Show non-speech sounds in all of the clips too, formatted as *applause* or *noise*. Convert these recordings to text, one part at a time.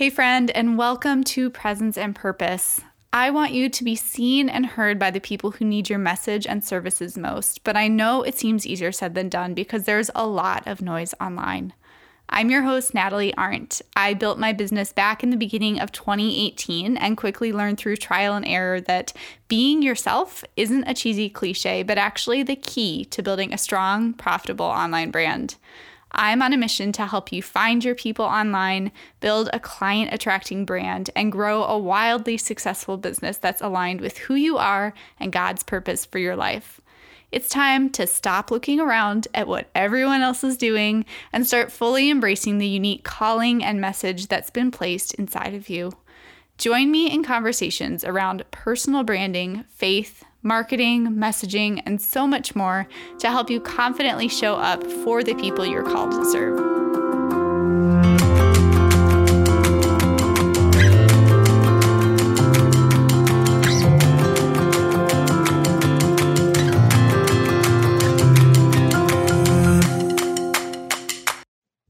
Hey, friend, and welcome to Presence and Purpose. I want you to be seen and heard by the people who need your message and services most, but I know it seems easier said than done because there's a lot of noise online. I'm your host, Natalie Arndt. I built my business back in the beginning of 2018 and quickly learned through trial and error that being yourself isn't a cheesy cliche, but actually the key to building a strong, profitable online brand. I'm on a mission to help you find your people online, build a client attracting brand, and grow a wildly successful business that's aligned with who you are and God's purpose for your life. It's time to stop looking around at what everyone else is doing and start fully embracing the unique calling and message that's been placed inside of you. Join me in conversations around personal branding, faith, marketing, messaging, and so much more to help you confidently show up for the people you're called to serve.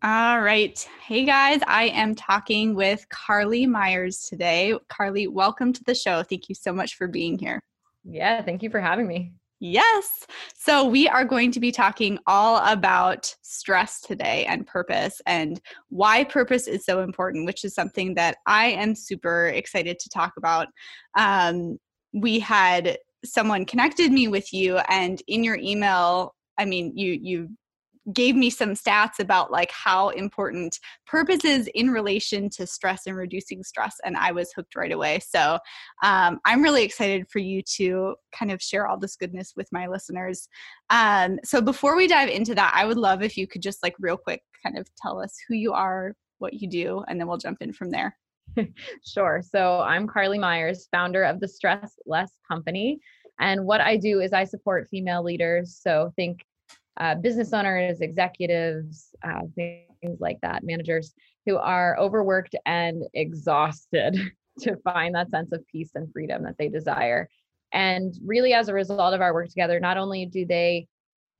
All right. Hey guys, I am talking with Carly Myers today. Carly, welcome to the show. Thank you so much for being here. Yeah, thank you for having me. Yes. So, we are going to be talking all about stress today and purpose and why purpose is so important, which is something that I am super excited to talk about. Um, we had someone connected me with you, and in your email, I mean, you you gave me some stats about like how important purpose is in relation to stress and reducing stress and i was hooked right away. So um, i'm really excited for you to kind of share all this goodness with my listeners. Um, so before we dive into that i would love if you could just like real quick kind of tell us who you are what you do and then we'll jump in from there. *laughs* Sure. So i'm carly myers founder of the stress less company and what i do is i support female leaders. So think uh, business owners, executives, uh, things like that, managers who are overworked and exhausted *laughs* to find that sense of peace and freedom that they desire. And really, as a result of our work together, not only do they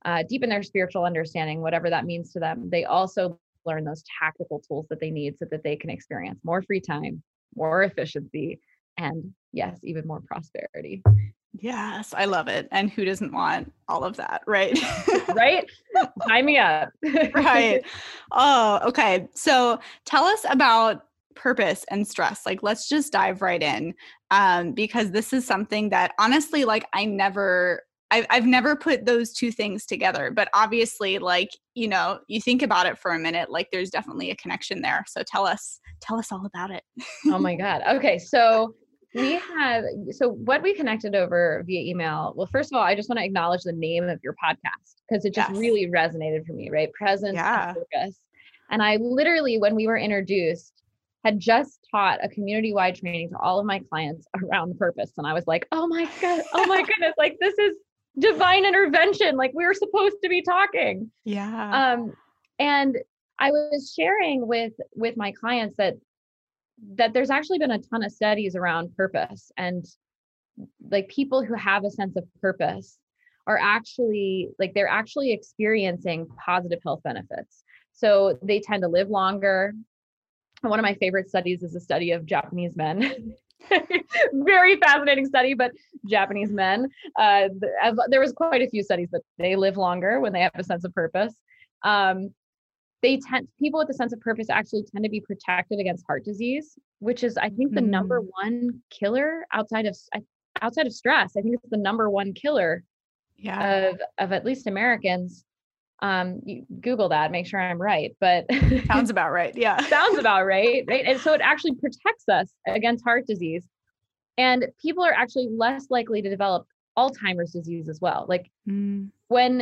uh, deepen their spiritual understanding, whatever that means to them, they also learn those tactical tools that they need so that they can experience more free time, more efficiency, and yes, even more prosperity. Yes, I love it. And who doesn't want all of that, right? right? *laughs* Sign me up. right. *laughs* Oh, okay. So tell us about purpose and stress. Like, let's just dive right in um, because this is something that honestly, like, I never. I've, I've never put those two things together, but obviously, like you know, you think about it for a minute, like there's definitely a connection there. So tell us, tell us all about it. oh my God. Okay, so we have so what we connected over via email well first of all i just want to acknowledge the name of your podcast because it just yes. really resonated for me right presence yeah. and focus and i literally when we were introduced had just taught a community-wide training to all of my clients *laughs* around purpose and i was like oh my god oh my *laughs* goodness like this is divine intervention like we were supposed to be talking yeah um and i was sharing with with my clients that that there's actually been a ton of studies around purpose and like people who have a sense of purpose are actually like they're actually experiencing positive health benefits. So they tend to live longer. One of my favorite studies is a study of japanese men. *laughs* Very fascinating study but japanese men uh, there was quite a few studies but they live longer when they have a sense of purpose. Um, they tend people with a sense of purpose actually tend to be protected against heart disease which is i think the mm. number one killer outside of outside of stress i think it's the number one killer yeah. of of at least americans um google that make sure i'm right but sounds *laughs* about right yeah sounds *laughs* about right right and so it actually protects us against heart disease and people are actually less likely to develop alzheimer's disease as well like mm. when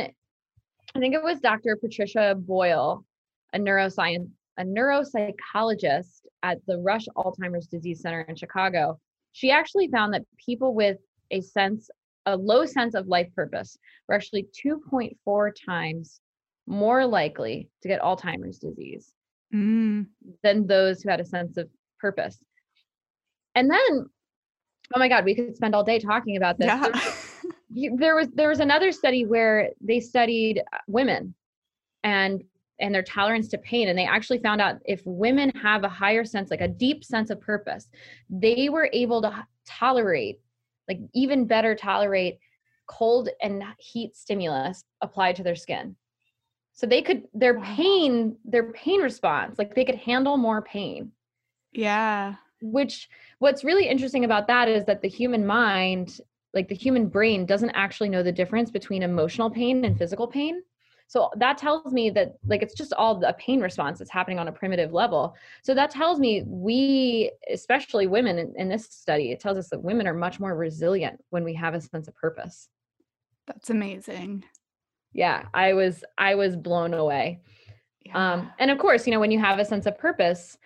i think it was dr patricia boyle a neuroscience, a neuropsychologist at the Rush Alzheimer's Disease Center in Chicago. She actually found that people with a sense, a low sense of life purpose, were actually 2.4 times more likely to get Alzheimer's disease mm. than those who had a sense of purpose. And then, oh my God, we could spend all day talking about this. Yeah. *laughs* there was there was another study where they studied women and and their tolerance to pain. And they actually found out if women have a higher sense like a deep sense of purpose they were able to tolerate like even better tolerate cold and heat stimulus applied to their skin. So they could their pain their pain response like they could handle more pain. Yeah. Which what's really interesting about that is that the human mind like the human brain doesn't actually know the difference between emotional pain and physical pain so that tells me that like it's just all a pain response that's happening on a primitive level. So that tells me we, especially women in, in this study, it tells us that women are much more resilient when we have a sense of purpose. That's amazing. Yeah, I was I was blown away. Yeah. Um, and of course, you know, when you have a sense of purpose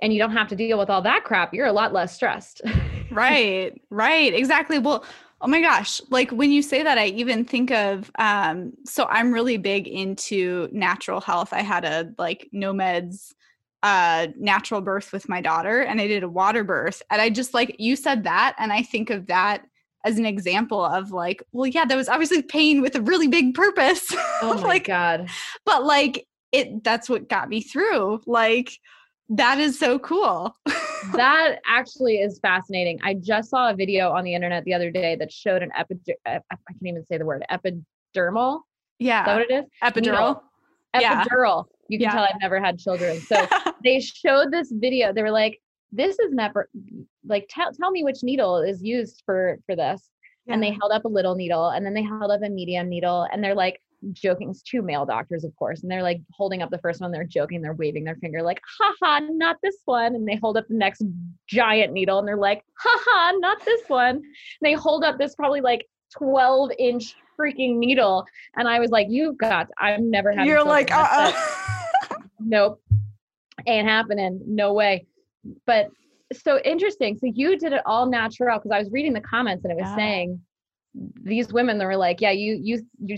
and you don't have to deal with all that crap, you're a lot less stressed. *laughs* right, right, exactly. Well, Oh my gosh. Like when you say that, I even think of um, so I'm really big into natural health. I had a like no meds uh natural birth with my daughter and I did a water birth. And I just like you said that and I think of that as an example of like, well, yeah, that was obviously pain with a really big purpose. Oh *laughs* my like, God. But like it that's what got me through. Like that is so cool. *laughs* that actually is fascinating. I just saw a video on the internet the other day that showed an epidural. I can't even say the word epidermal. Yeah. Is that what it is? Epidural. Epidural. Yeah. You can yeah. tell I've never had children. So *laughs* they showed this video. They were like, this is never like tell tell me which needle is used for for this. Yeah. And they held up a little needle and then they held up a medium needle and they're like, joking. It's two male doctors, of course, and they're like holding up the first one. They're joking. They're waving their finger, like, haha, not this one. And they hold up the next giant needle and they're like, haha, not this one. And they hold up this probably like 12 inch freaking needle. And I was like, you've got, I'm never having. You're like, uh uh *laughs* nope, ain't happening. No way. But so interesting. So you did it all natural because I was reading the comments and it was yeah. saying these women that were like, yeah, you you you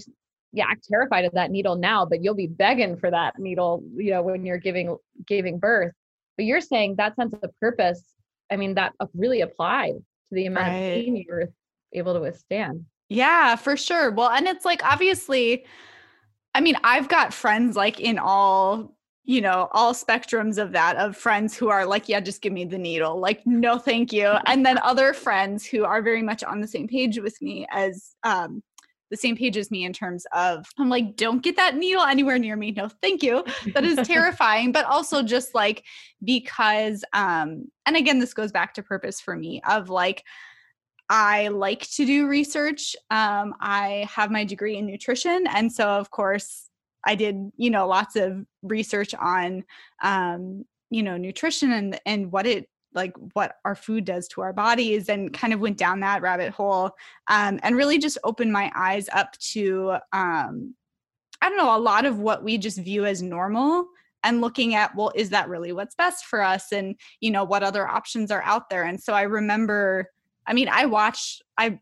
yeah, I'm terrified of that needle now, but you'll be begging for that needle, you know, when you're giving giving birth. But you're saying that sense of purpose, I mean, that really applied to the amount right. of pain you were able to withstand. Yeah, for sure. Well, and it's like obviously, I mean, I've got friends like in all you know, all spectrums of that, of friends who are like, yeah, just give me the needle. Like, no, thank you. *laughs* And then other friends who are very much on the same page with me as um, the same page as me in terms of I'm like, don't get that needle anywhere near me. No, thank you. That is *laughs* terrifying. but also just like because um, and again, this goes back to purpose for me of like I like to do research. Um, I have my degree in nutrition. And so of course I did, you know, lots of research on um, you know, nutrition and and what it like what our food does to our bodies and kind of went down that rabbit hole um, and really just opened my eyes up to um, i don't know a lot of what we just view as normal and looking at well is that really what's best for us and you know what other options are out there and so i remember i mean i watched i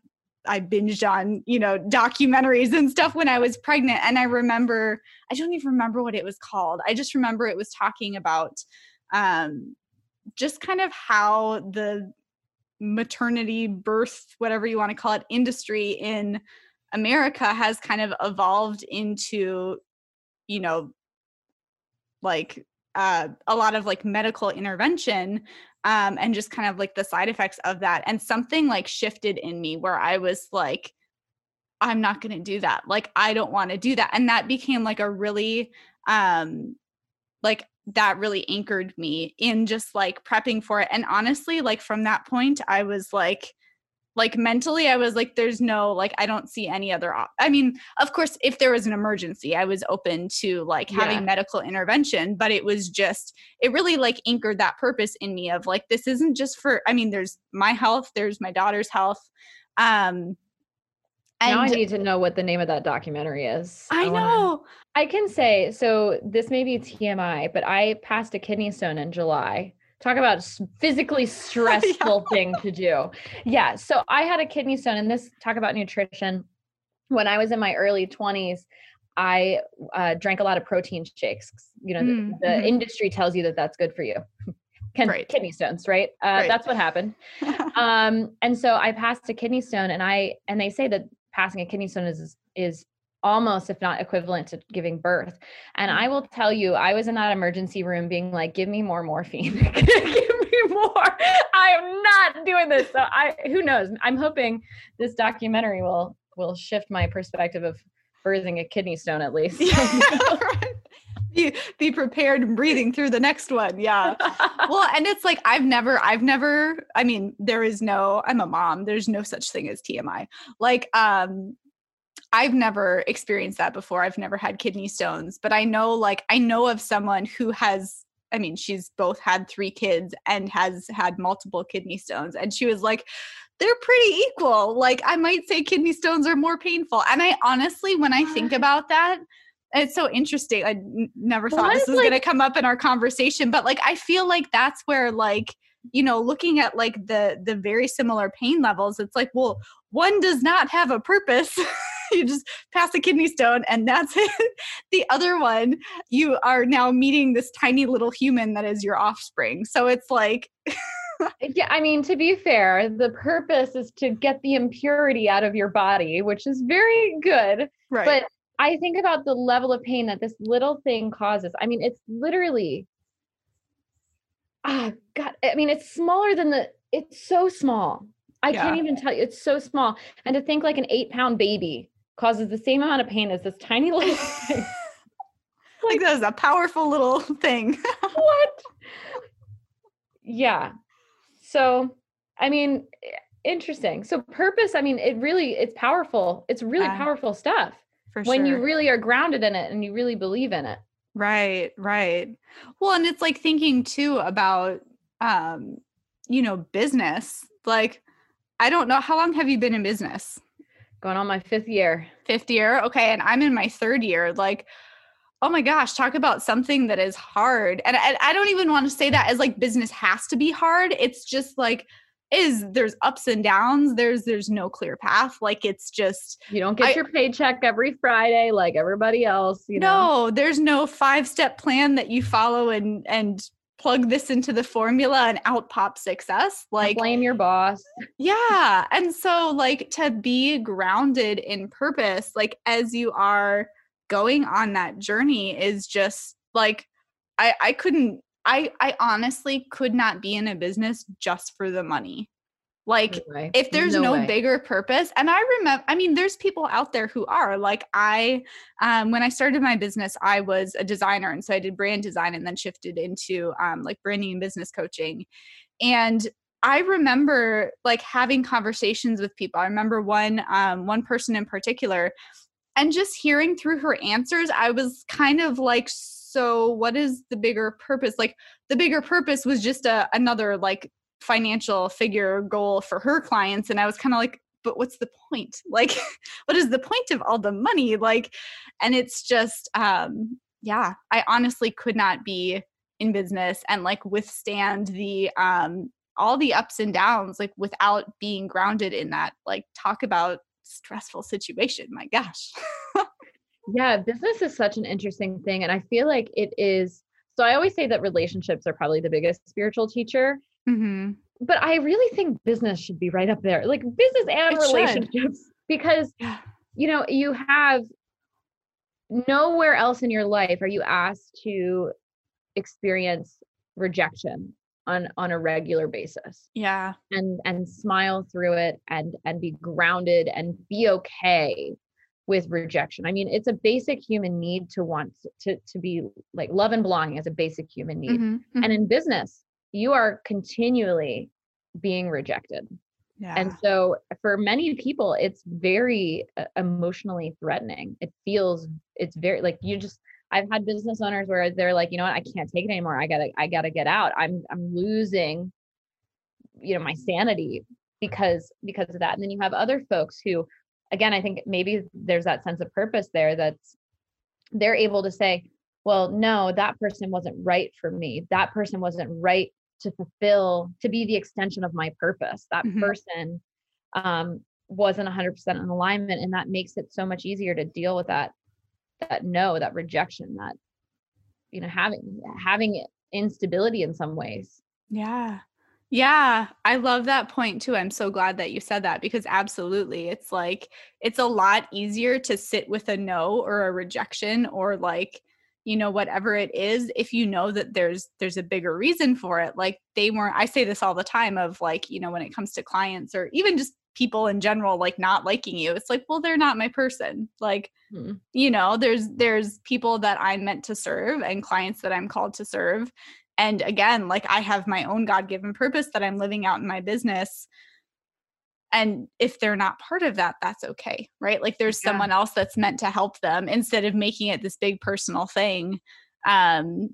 I binged on, you know, documentaries and stuff when I was pregnant. And I remember, I don't even remember what it was called. I just remember it was talking about um, just kind of how the maternity birth whatever you want to call it industry in america has kind of evolved into you know like uh, a lot of like medical intervention um, and just kind of like the side effects of that and something like shifted in me where i was like i'm not going to do that. Like i don't want to do that. And that became like a really um like that really anchored me in just like prepping for it and honestly like from that point i was like like mentally i was like there's no like i don't see any other op- i mean of course if there was an emergency i was open to like having yeah. medical intervention but it was just it really like anchored that purpose in me of like this isn't just for i mean there's my health there's my daughter's health um and now I need to know what the name of that documentary is. I, I know. I can say so. This may be TMI, but I passed a kidney stone in July. Talk about physically *laughs* stressful yeah. thing to do. Yeah. So I had a kidney stone, and this talk about nutrition. When I was in my early twenties, I uh, drank a lot of protein shakes. You know, mm, the, the mm-hmm. industry tells you that that's good for you. *laughs* right. kidney stones, right? Uh, right? That's what happened. *laughs* um, and so I passed a kidney stone, and I and they say that passing a kidney stone is is almost if not equivalent to giving birth. And mm. i will tell you i was in that emergency room being like give me more morphine. *laughs* Give me more. I am not doing this. So i who knows? I'm hoping this documentary will will shift my perspective of birthing a kidney stone at least *laughs* *laughs* be, be prepared and breathing through the next one yeah *laughs* well and it's like i've never i've never i mean there is no i'm a mom there's no such thing as tmi like um I've never experienced that before. I've never had kidney stones, but I know like I know of someone who has I mean, she's both had 3 kids and has had multiple kidney stones and she was like they're pretty equal. Like I might say kidney stones are more painful. And I honestly when I think about that, it's so interesting. I n- never thought this was like, going to come up in our conversation, but like I feel like that's where like you know looking at like the the very similar pain levels it's like well one does not have a purpose. *laughs* You just pass a kidney stone and that's *laughs* it. The other one you are now meeting this tiny little human that is your offspring. So it's like *laughs* yeah i mean to be fair the purpose is to get the impurity out of your body which is very good right. but i think about the level of pain that this little thing causes. I mean it's literally oh god i mean it's smaller than the it's so small. I yeah. can't even tell you it's so small. And to think like an eight pound baby causes the same amount of pain as this tiny little thing. *laughs* Like that is a powerful little thing. *laughs* What? Yeah. So i mean interesting. So purpose i mean it really it's powerful. It's really yeah. powerful stuff when sure. you really are grounded in it and you really believe in it Right, right. Well, and it's like thinking too about um, you know, business. Like I don't know how long have you been in business? Going on my 5th year. 5th year. Okay, and I'm in my 3rd year. Like oh my gosh, talk about something that is hard. And I, I don't even want to say that as like business has to be hard. It's just like is there's ups and downs there's there's no clear path like it's just you don't get I, your paycheck every friday like everybody else you know? No there's no five step plan that you follow and and plug this into the formula and out pop success like blame your boss. Yeah and so like to be grounded in purpose like as you are going on that journey is just like i i couldn't I I honestly could not be in a business just for the money. Like no if there's no, no bigger purpose and I remember I mean there's people out there who are like I um when I started my business I was a designer and so I did brand design and then shifted into um like branding and business coaching. And I remember like having conversations with people. I remember one um one person in particular and just hearing through her answers I was kind of like so what is the bigger purpose? Like the bigger purpose was just a another like financial figure goal for her clients and i was kind of like but what's the point? *laughs* Like what is the point of all the money? Like and it's just um yeah i honestly could not be in business and like withstand the um all the ups and downs like without being grounded in that like talk about stressful situation my gosh *laughs* Yeah, business is such an interesting thing. And I feel like it is. So I always say that relationships are probably the biggest spiritual teacher. Mm-hmm. But I really think business should be right up there, like business and it relationships, should. because, you know, you have nowhere else in your life are you asked to experience rejection on on a regular basis yeah and and smile through it and and be grounded and be okay with rejection. I mean, it's a basic human need to want to to be like love and belonging is a basic human need. Mm-hmm, mm-hmm. And in business, you are continually being rejected. Yeah. And so for many people it's very uh, emotionally threatening. It feels it's very like you just I've had business owners where they're like, you know what, I can't take it anymore. I got to I got to get out. I'm I'm losing you know my sanity because because of that. And then you have other folks who again, I think maybe there's that sense of purpose there that's they're able to say, well, no, that person wasn't right for me. That person wasn't right to fulfill, to be the extension of my purpose. That mm-hmm. person um, wasn't 100% in alignment. And that makes it so much easier to deal with that, that no, that rejection, that, you know, having, having instability in some ways. Yeah. Yeah, I love that point too. I'm so glad that you said that because absolutely, it's like it's a lot easier to sit with a no or a rejection or like you know whatever it is if you know that there's there's a bigger reason for it like they weren't i say this all the time of like you know when it comes to clients or even just people in general like not liking you it's like well they're not my person like hmm. you know there's there's people that i'm meant to serve and clients that i'm called to serve and again like i have my own god-given purpose that i'm living out in my business. And if they're not part of that that's okay right? Like there's yeah. someone else that's meant to help them instead of making it this big personal thing. Um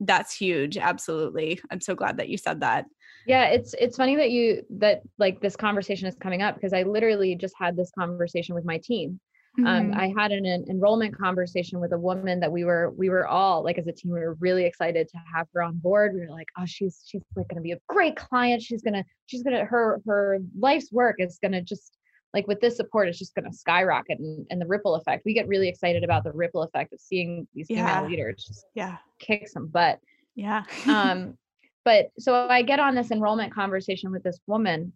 that's huge absolutely. I'm so glad that you said that. Yeah it's it's funny that you that like this conversation is coming up because i literally just had this conversation with my team mm-hmm. Um, I had an, an, enrollment conversation with a woman that we were we were all like as a team we were really excited to have her on board. We were like, oh, she's she's like going to be a great client. She's gonna she's gonna her her life's work is gonna just like with this support it's just going to skyrocket and, and the ripple effect we get really excited about the ripple effect of seeing these female yeah. leaders just yeah kick some butt yeah um *laughs* but so i get on this enrollment conversation with this woman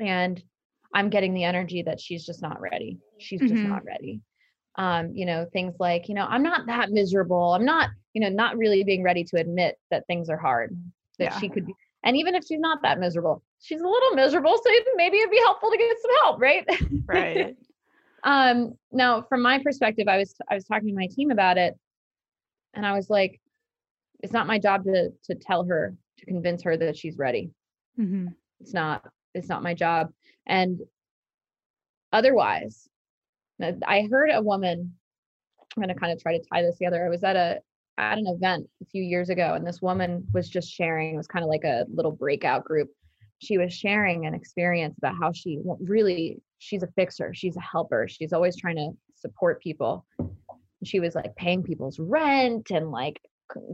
and I'm getting the energy that she's just not ready. She's just mm-hmm. not ready. Um, you know, things like, you know, I'm not that miserable. I'm not, you know, not really being ready to admit that things are hard, that yeah. she could be. And even if she's not that miserable, she's a little miserable. So maybe it'd be helpful to get some help, right? Right. *laughs* um, now from my perspective, I was I was talking to my team about it and I was like, it's not my job to to tell her, to convince her that she's ready. Mm-hmm. It's not, it's not my job. And otherwise, uh, I heard a woman, I'm going to kind of try to tie this together. I was at a at an event a few years ago and this woman was just sharing, it was kind of like a little breakout group. She was sharing an experience about how she really she's a fixer, she's a helper. She's always trying to support people. She was like paying people's rent and like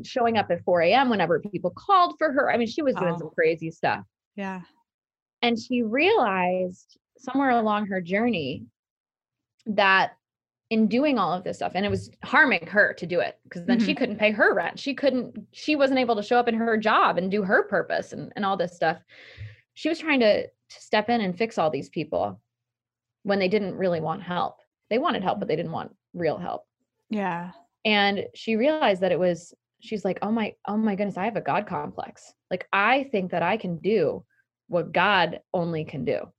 showing up at 4 a.m. whenever people called for her. I mean, she was doing oh. some crazy stuff. Yeah. And she realized somewhere along her journey that in doing all of this stuff, and it was harming her to do it because then mm-hmm. she couldn't pay her rent. She couldn't, she wasn't able to show up in her job and do her purpose and, and all this stuff. She was trying to, to step in and fix all these people when they didn't really want help. They wanted help, but they didn't want real help. Yeah. And she realized that it was, she's like, oh my, oh my goodness, I have a God complex. Like I think that I can do what God only can do.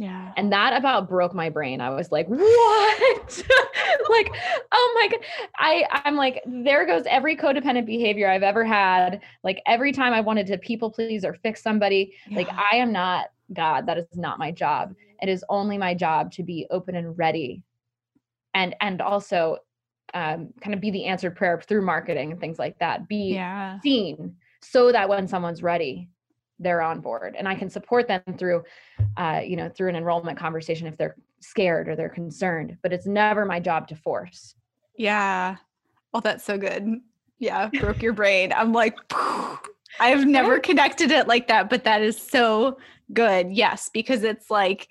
Yeah. And that about broke my brain. I was like, what? *laughs* like, oh my God. I, I'm like, there goes every codependent behavior I've ever had. Like every time I wanted to people please or fix somebody, yeah. like I am not God. That is not my job. It is only my job to be open and ready. And and also um, kind of be the answered prayer through marketing and things like that. Be yeah. seen so that when someone's ready, they're on board and i can support them through uh, you know through an enrollment conversation if they're scared or they're concerned but it's never my job to force. Yeah. Oh that's so good. Yeah broke your brain. I'm like i've never connected it like that but that is so good. Yes because it's like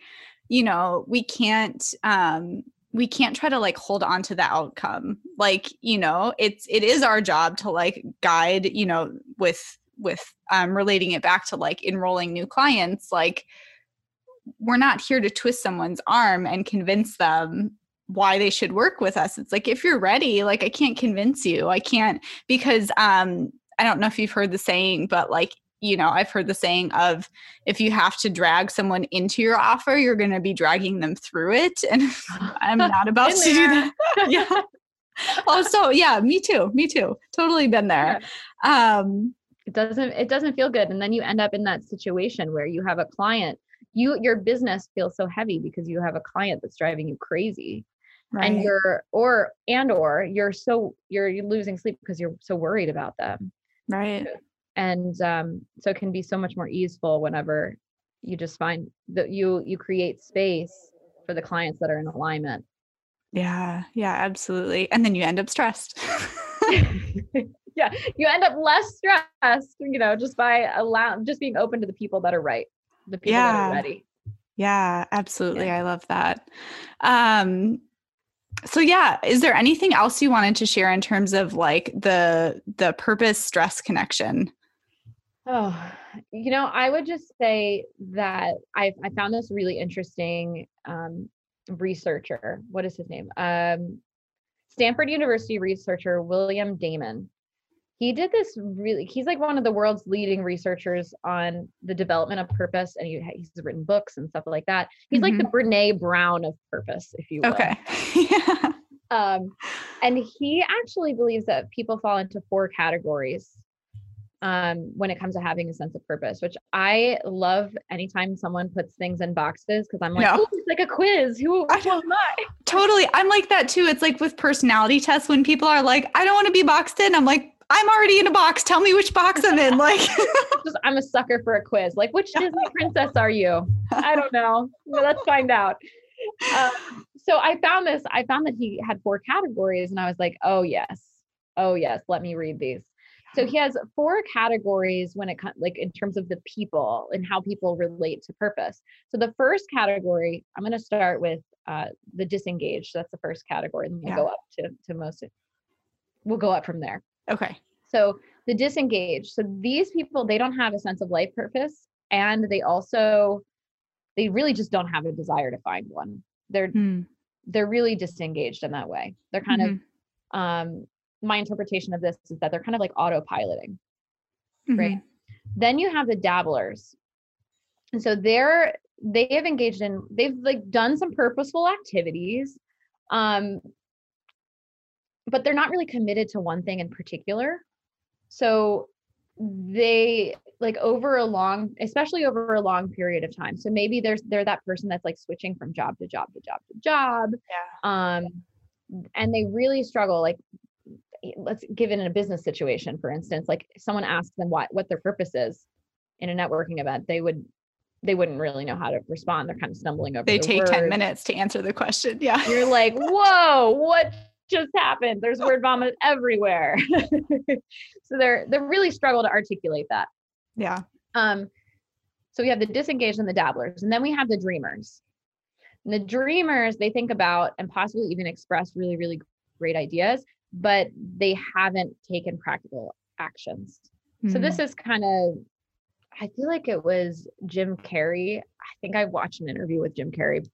you know we can't um we can't try to like hold on to the outcome. Like you know it's it is our job to like guide you know with with um, relating it back to like enrolling new clients like we're not here to twist someone's arm and convince them why they should work with us. It's like if you're ready like i can't convince you. I can't because um i don't know if you've heard the saying but like you know i've heard the saying of if you have to drag someone into your offer you're going to be dragging them through it. *laughs* And i'm not *laughs* about to do that. Yeah. *laughs* Oh so yeah me too me too. Totally been there. Yeah. um it doesn't it doesn't feel good. And then you end up in that situation where you have a client you your business feels so heavy because you have a client that's driving you crazy. Right. and you're or and or you're so you're, you're losing sleep because you're so worried about them. Right. And um so it can be so much more easeful whenever you just find that you you create space for the clients that are in alignment. Yeah yeah absolutely. And then you end up stressed *laughs* *laughs* *laughs* yeah, you end up less stressed, you know, just by allowing, just being open to the people that are right, the people yeah. that are ready. Yeah, absolutely. Yeah. I love that. Um, so yeah, is there anything else you wanted to share in terms of like the the purpose stress connection? Oh, you know, I would just say that I I found this really interesting um, researcher. What is his name? Um, Stanford University researcher William Damon. He did this really. He's like one of the world's leading researchers on the development of purpose, and he, he's written books and stuff like that. He's mm-hmm. like the mm-hmm. Brene Brown of purpose, if you will. Okay. *laughs* yeah. Um, and he actually believes that people fall into four categories um, when it comes to having a sense of purpose, which I love anytime someone puts things in boxes because I'm like, no. oh, it's like a quiz. Who, who am I? *laughs* Totally. I'm like that too. It's like with personality tests when people are like, I don't want to be boxed in. I'm like, I'm already in a box. Tell me which box I'm in. Like, *laughs* Just, I'm a sucker for a quiz. Like, which Disney princess are you? I don't know. let's find out. Um, so I found this. I found that he had four categories, and I was like, oh yes, oh yes. Let me read these. So he has four categories when it comes like in terms of the people and how people relate to purpose. So the first category, I'm going to start with uh, the disengaged. That's the first category, and we'll yeah. go up to to most. We'll go up from there. Okay. So the disengaged. So these people, they don't have a sense of life purpose, and they also they really just don't have a desire to find one. They're mm. they're really disengaged in that way. They're kind mm-hmm. of um my interpretation of this is that they're kind of like autopiloting, mm-hmm. right? Then you have the dabblers. And so they're they have engaged in they've like done some purposeful activities um but they're not really committed to one thing in particular. So they like over a long especially over a long period of time. So maybe there's they're that person that's like switching from job to job to job to job. Yeah. Um and they really struggle like let's give it in a business situation for instance. Like someone asks them what what their purpose is in a networking event they would they wouldn't really know how to respond. They're kind of stumbling over they the take words. 10 minutes to answer the question. Yeah. You're like whoa what just happened there's word vomit everywhere *laughs* so they're they're really struggle to articulate that yeah um so we have the disengaged and the dabblers and then we have the dreamers and the dreamers they think about and possibly even express really really great ideas but they haven't taken practical actions. Mm-hmm. So this hmm. is kind of I feel like it was Jim Carrey. I think I watched an interview with Jim Carrey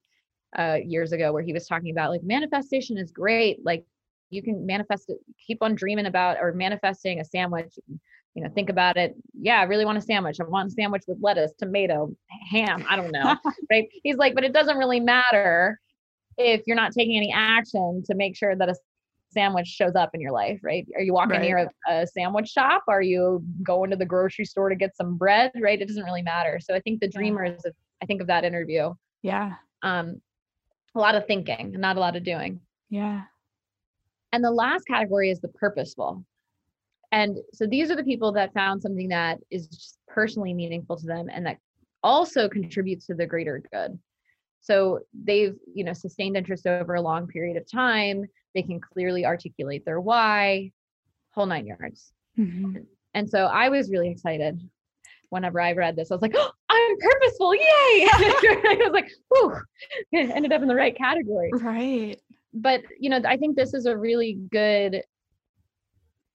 uh, years ago where he was talking about like manifestation is great. Like you can manifest it, keep on dreaming about or manifesting a sandwich. You know, think about it. Yeah, I really want a sandwich. I want a sandwich with lettuce, tomato, ham. I don't know. *laughs* right. He's like, but it doesn't really matter if you're not taking any action to make sure that a sandwich shows up in your life, right? Are you walking right. near a, a, sandwich shop? Are you going to the grocery store to get some bread? Right? It doesn't really matter. So I think the dreamers, of, I think of that interview. Yeah. Um, a lot of thinking and not a lot of doing. Yeah. And the last category is the purposeful. And so these are the people that found something that is just personally meaningful to them and that also contributes to the greater good. So they've, you know, sustained interest over a long period of time. They can clearly articulate their why, whole nine yards. Mm-hmm. And so I was really excited whenever I read this. I was like, oh, I'm purposeful. Yay. *laughs* I was like, whew, *laughs* ended up in the right category. Right. But, you know, I think this is a really good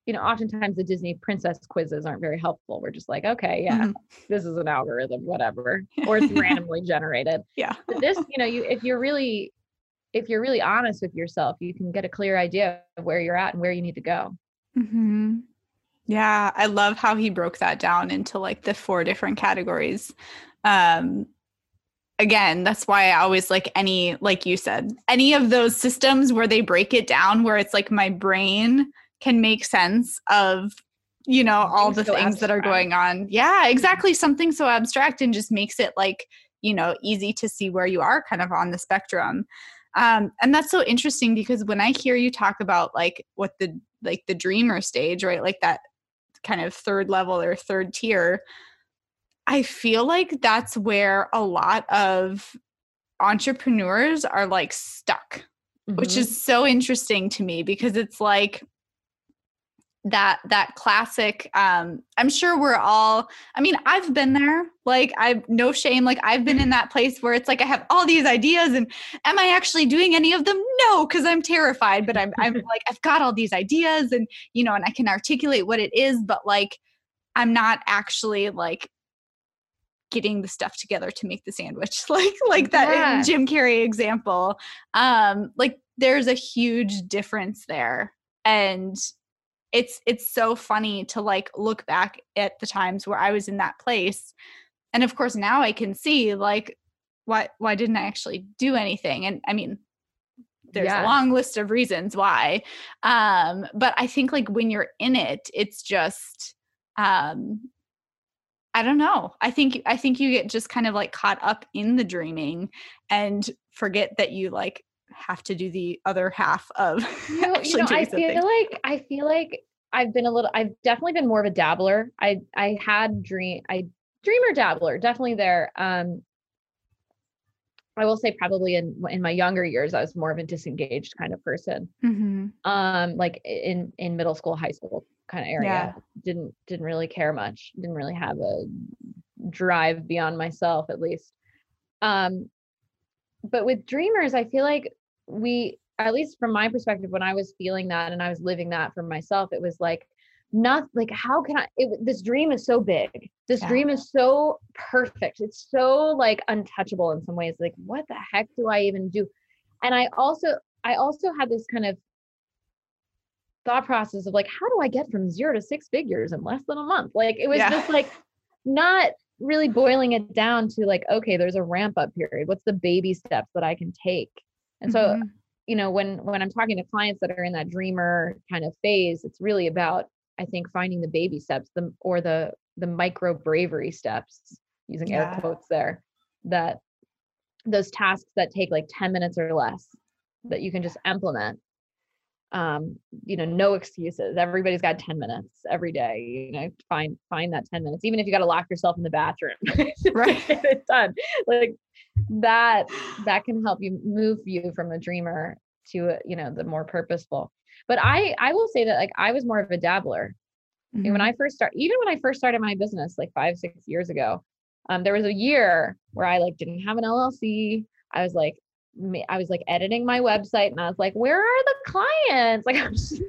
you know, oftentimes the Disney princess quizzes aren't very helpful. We're just like, okay, yeah, mm-hmm. this is an algorithm, whatever, *laughs* or it's randomly generated. Yeah. But this, you know, you if you're really if you're really honest with yourself, you can get a clear idea of where you're at and where you need to go. Mm-hmm. Yeah, I love how he broke that down into like the four different categories. Um, again, that's why I always like any, like you said, any of those systems where they break it down, where it's like my brain can make sense of you know all the so things abstract. that are going on yeah exactly something so abstract and just makes it like you know easy to see where you are kind of on the spectrum um, and that's so interesting because when i hear you talk about like what the like the dreamer stage right like that kind of third level or third tier i feel like that's where a lot of entrepreneurs are like stuck mm-hmm. which is so interesting to me because it's like that that classic um i'm sure we're all i mean i've been there like i've no shame like i've been in that place where it's like i have all these ideas and am i actually doing any of them? No because i'm terrified but i'm i'm *laughs* like i've got all these ideas and you know and i can articulate what it is but like I'm not actually like getting the stuff together to make the sandwich. *laughs* Like like that yeah. Jim Carrey example. Um like there's a huge difference there. And it's it's so funny to like look back at the times where I was in that place and of course now I can see like why why didn't I actually do anything and I mean there's yeah. a long list of reasons why um but I think like when you're in it it's just um I don't know. I think I think you get just kind of like caught up in the dreaming and forget that you like have to do the other half of *laughs* you know, you know I feel like I feel like I've been a little I've definitely been more of a dabbler. I I had dream I dreamer dabbler, definitely there. Um I will say probably in in my younger years I was more of a disengaged kind of person. Mm-hmm. Um like in in middle school, high school kind of area. Yeah. Didn't didn't really care much. Didn't really have a drive beyond myself at least. Um but with dreamers, I feel like we at least from my perspective when I was feeling that and I was living that for myself, it was like not like how can I it, this dream is so big. This yeah. dream is so perfect. It's so like untouchable in some ways. Like what the heck do I even do? And I also I also had this kind of thought process of like, how do I get from zero to six figures in less than a month? Like it was yeah. just like not really boiling it down to like, okay, there's a ramp up period. What's the baby steps that I can take? And mm-hmm. so, you know, when when I'm talking to clients that are in that dreamer kind of phase, it's really about, I think, finding the baby steps, the or the the micro bravery steps, using yeah. air quotes there, that those tasks that take like 10 minutes or less that you can just implement um you know no excuses everybody's got 10 minutes every day you know find find that 10 minutes even if you got to lock yourself in the bathroom *laughs* right it's done like that that can help you move you from a dreamer to you know the more purposeful but i i will say that like i was more of a dabbler mm-hmm. and when i first started even when i first started my business like five six years ago um there was a year where i like didn't have an llc i was like I was like editing my website and I was like, where are the clients? *laughs* Like, I'm just,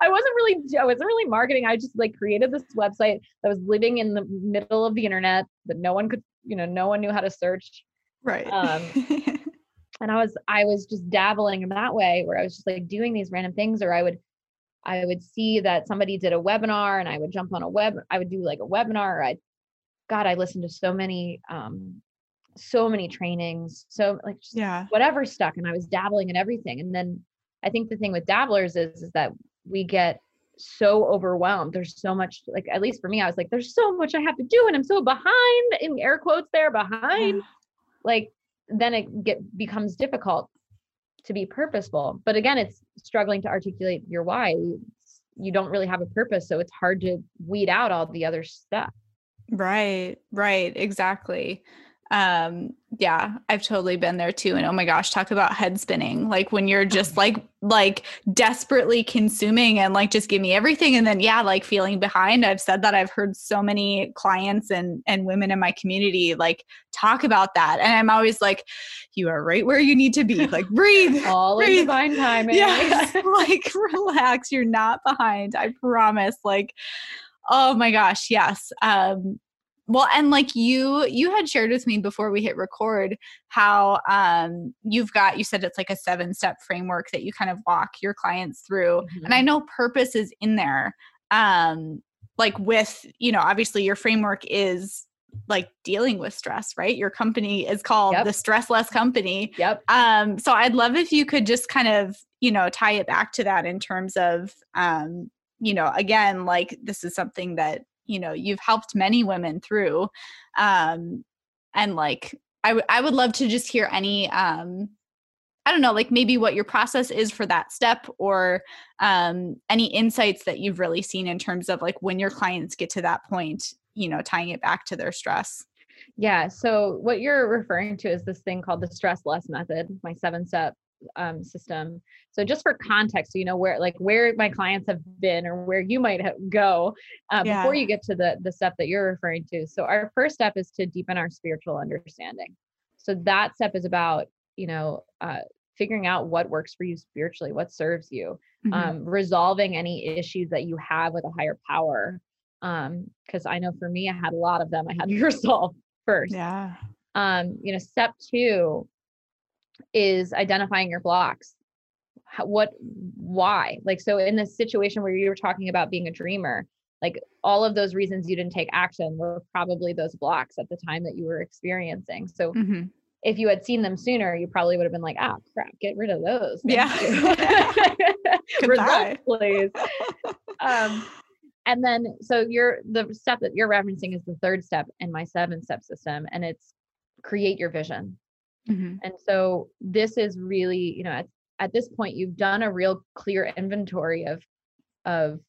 I wasn't really, I wasn't really marketing. I just like created this website that was living in the middle of the internet that no one could, you know, no one knew how to search. Right. Um, *laughs* and I was, I was just dabbling in that way where I was just like doing these random things or I would, I would see that somebody did a webinar and I would jump on a web, I would do like a webinar. I, God, I listened to so many um, so many trainings, so like yeah, whatever stuck. And I was dabbling in everything. And then I think the thing with dabblers is is that we get so overwhelmed. There's so much, like at least for me, I was like, there's so much I have to do, and I'm so behind in air quotes there, behind. Like then it get becomes difficult to be purposeful. But again, it's struggling to articulate your why. You don't really have a purpose, so it's hard to weed out all the other stuff. Right, right, exactly um yeah i've totally been there too and oh my gosh talk about head spinning. Like when you're just like like desperately consuming and like just give me everything and then yeah like feeling behind. I've said that i've heard so many clients and and women in my community like talk about that and i'm always like you are right where you need to be. Like *laughs* breathe all breathe. in divine timing. Yes *laughs* *laughs* like relax. You're not behind i promise. Like oh my gosh yes. Um well and like you you had shared with me before we hit record how um you've got you said it's like a seven step framework that you kind of walk your clients through mm-hmm. and i know purpose is in there um like with you know obviously your framework is like dealing with stress right your company is called yep. the stress less company yep um so i'd love if you could just kind of you know tie it back to that in terms of um you know again like this is something that you know you've helped many women through um and like I, w- I would love to just hear any um i don't know like maybe what your process is for that step or um any insights that you've really seen in terms of like when your clients get to that point you know tying it back to their stress. Yeah so what you're referring to is this thing called the stress less method my seven step um, system. So just for context, so you know where like where my clients have been or where you might go uh, yeah. before you get to the the step that you're referring to. So our first step is to deepen our spiritual understanding. So that step is about you know uh, figuring out what works for you spiritually, what serves you, mm-hmm. um, resolving any issues that you have with a higher power. Um, because I know for me, I had a lot of them. I had to *laughs* resolve first. Yeah. Um, you know, step two is identifying your blocks. How, what, why? Like, so in this situation where you were talking about being a dreamer, like all of those reasons you didn't take action were probably those blocks at the time that you were experiencing. So Mhm. if you had seen them sooner, you probably would have been like, ah, crap, get rid of those. Thank Yeah. you." *laughs* *laughs* Goodbye. Results, please. um, *laughs* and then, so you're the step that you're referencing is the third step in my seven step system, and it's create your vision. Mhm. And so this is really, you know, at, at this point, you've done a real clear inventory of, of,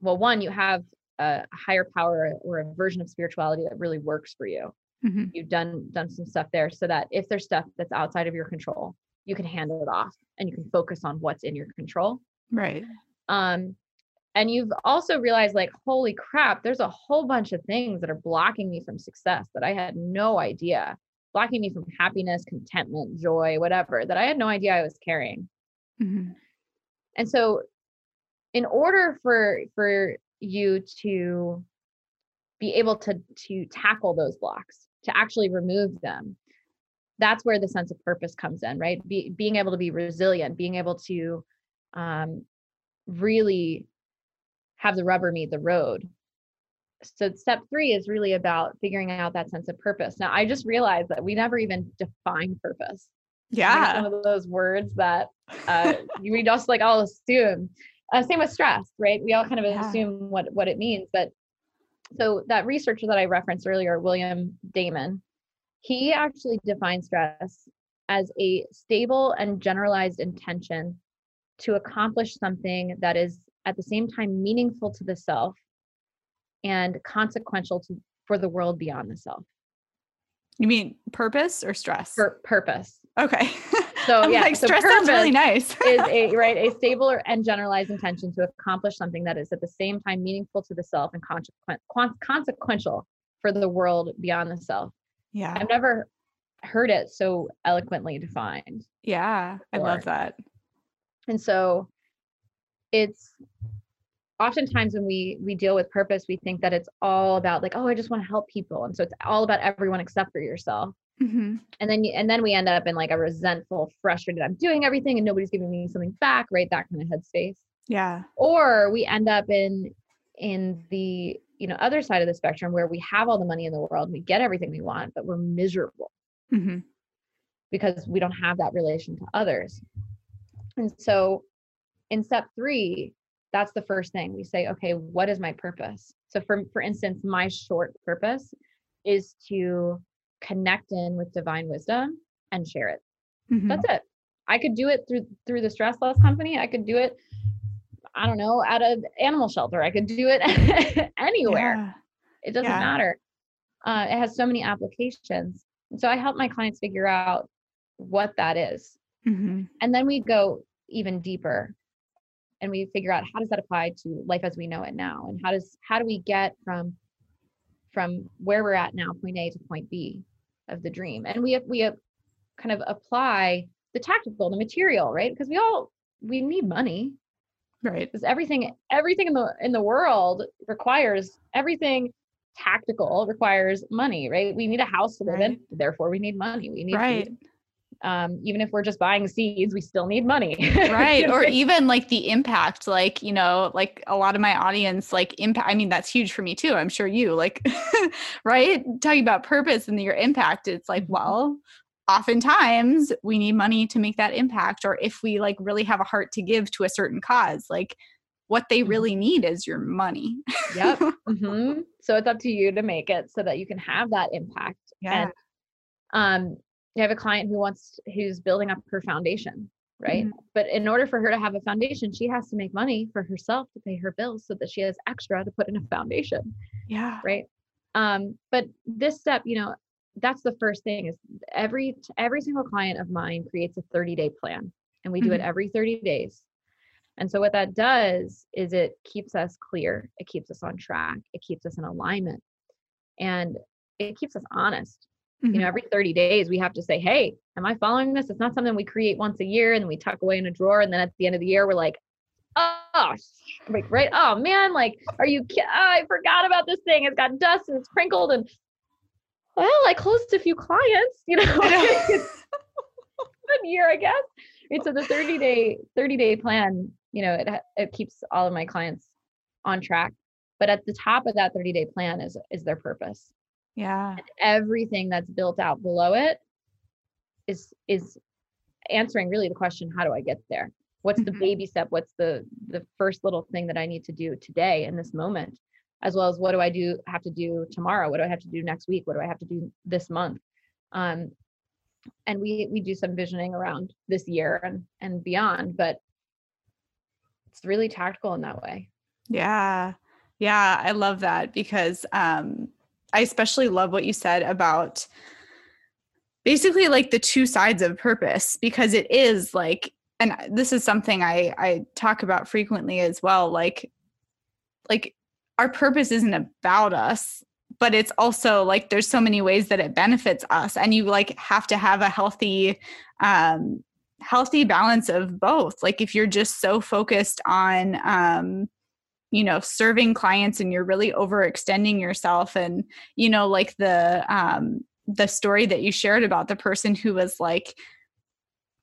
well, one, you have a higher power or a version of spirituality that really works for you. Mhm. You've done done some stuff there so that if there's stuff that's outside of your control, you can handle it off and you can focus on what's in your control. Right. Um, and you've also realized like, holy crap, there's a whole bunch of things that are blocking me from success that I had no idea, blocking me from happiness, contentment, joy, whatever, that I had no idea I was carrying. Mhm. And so in order for for you to be able to to tackle those blocks, to actually remove them, that's where the sense of purpose comes in, right? Be, being able to be resilient, being able to um, really have the rubber meet the road. So step three is really about figuring out that sense of purpose. Now I just realized that we never even define purpose. I think it's Yeah. one of those words that uh, we just like all assume. Uh, same with stress, right? We all kind of *laughs* Yeah. assume what what it means. But so that researcher that I referenced earlier, William Damon, he actually defines stress as a stable and generalized intention to accomplish something that is at the same time meaningful to the self and consequential to for the world beyond the self. You mean purpose or stress? For purpose. okay. *laughs* So, *laughs* I'm yeah, like so stress sounds really nice. *laughs* is a right a stable or, and generalized intention to accomplish something that is at the same time meaningful to the self and consequent, con- consequential for the world beyond the self. yeah. I've never heard it so eloquently defined. Yeah. I love that. And so it's oftentimes when we we deal with purpose, we think that it's all about like, oh, I just want to help people. And so it's all about everyone except for yourself. Mhm. And then you, and then we end up in like a resentful, frustrated, I'm doing everything and nobody's giving me something back, right? That kind of headspace. Yeah. or we end up in in the you know other side of the spectrum where we have all the money in the world we get everything we want but we're miserable hmm because we don't have that relation to others and so in step 3 that's the first thing we say okay what is my purpose? So for for instance my short purpose is to connect in with divine wisdom and share it. Hmm that's it. I could do it through through the Stress Less Company. I could do it i don't know at an animal shelter. I could do it *laughs* anywhere. Yeah. it doesn't Yeah. matter. Uh, it has so many applications. And so i help my clients figure out what that is. Mhm. and then we go even deeper and we figure out how does that apply to life as we know it now? And how does how do we get from from where we're at now point a to point b of the dream? And we have we have kind of apply the tactical the material right? Because we all we need money. Right. because everything everything in the in the world requires everything tactical requires money right? We need a house to live in therefore we need money. We need Right. food. Um even if we're just buying seeds we still need money. *laughs* Right or even like the impact like you know like a lot of my audience like impact i mean that's huge for me too i'm sure you like *laughs* right? Talking about purpose and your impact it's like Mhm. well oftentimes we need money to make that impact or if we like really have a heart to give to a certain cause like what they Mhm. really need is your money. Yep *laughs* hmm so it's up to you to make it so that you can have that impact yeah. and um you have a client who wants who's building up her foundation right Mhm. but in order for her to have a foundation she has to make money for herself to pay her bills so that she has extra to put in a foundation yeah right um but this step you know that's the first thing is every every single client of mine creates a 30 day plan and we do it Mhm. every 30 days and so what that does is it keeps us clear it keeps us on track it keeps us in alignment and it keeps us honest you Mhm. know every 30 days we have to say hey am i following this it's not something we create once a year and we tuck away in a drawer and then at the end of the year we're like oh, like, right. Oh man, like, are you, oh, I forgot about this thing. It's got dust and it's crinkled. And well, I closed a few clients, you know, *laughs* good year, I guess. Right. So the 30 day, 30 day plan, you know, it, it keeps all of my clients on track. But at the top of that 30 day plan is, is their purpose. Yeah. And everything that's built out below it is, is answering really the question, how do I get there? what's the mm-hmm. baby step? What's the the first little thing that i need to do today in this moment? As well as what do i do have to do tomorrow? What do i have to do next week? What do i have to do this month? Um and we we do some visioning around this year and and beyond but it's really tactical in that way. Yeah. Yeah i love that because um i especially love what you said about basically like the two sides of purpose because it is like and this is something I I talk about frequently as well like like our purpose isn't about us but it's also like there's so many ways that it benefits us and you like have to have a healthy um healthy balance of both. Like if you're just so focused on um you know serving clients and you're really overextending yourself and you know like the um the story that you shared about the person who was like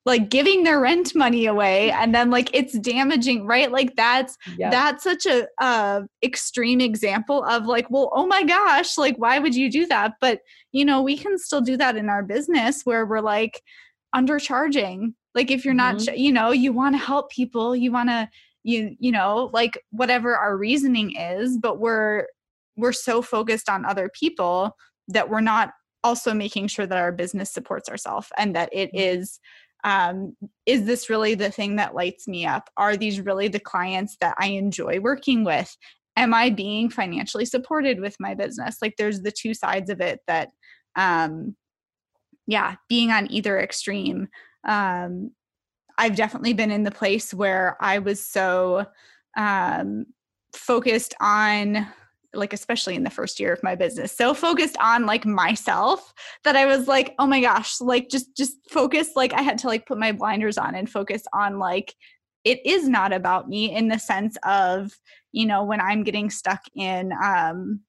like giving their rent money away and then like it's damaging right like that's yeah. that's such a uh extreme example of like well oh my gosh like why would you do that but you know we can still do that in our business where we're like undercharging like if you're mm-hmm. not you know you want to help people you want to you you know like whatever our reasoning is but we're we're so focused on other people that we're not also making sure that our business supports ourselves and that it mm-hmm. is um, is this really the thing that lights me up? Are these really the clients that I enjoy working with? Am I being financially supported with my business? Like there's the two sides of it that, um, yeah, being on either extreme. Um, I've definitely been in the place where I was so um, focused on like especially in the first year of my business so focused on like myself that i was like oh my gosh like just just focus like i had to like put my blinders on and focus on like it is not about me in the sense of you know when i'm getting stuck in um